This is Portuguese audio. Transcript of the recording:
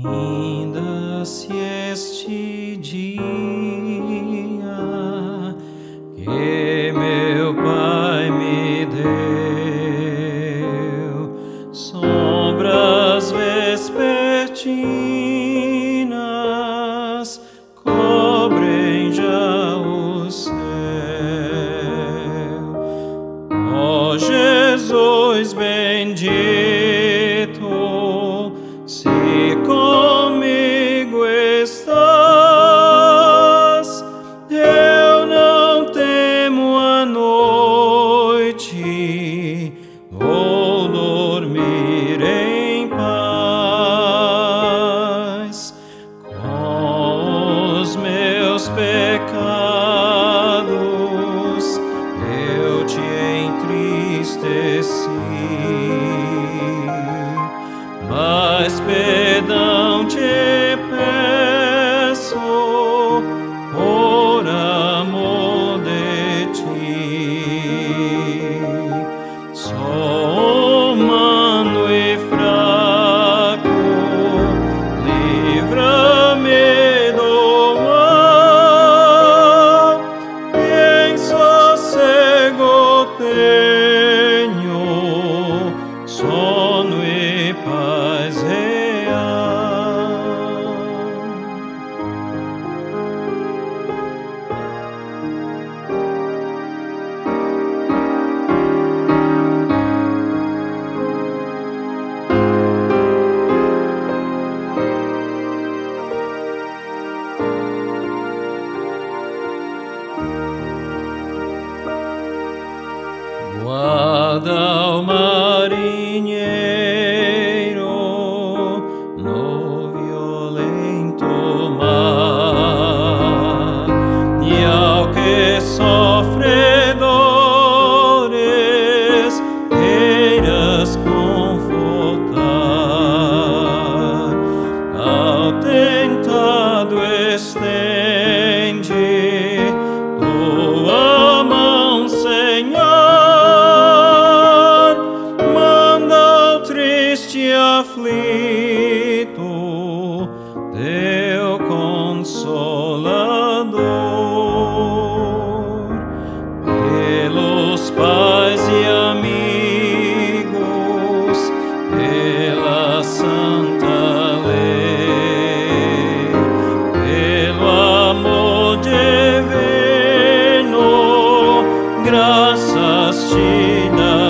Finda-se este dia que meu Pai me deu, sombras vespertinas cobrem já o céu. Ó Jesus bendito. Entristeci, mas perdão te Uh... dores queiras confortar. Ao tentado estende tua mão Senhor. Aflito, teu consolador, graças.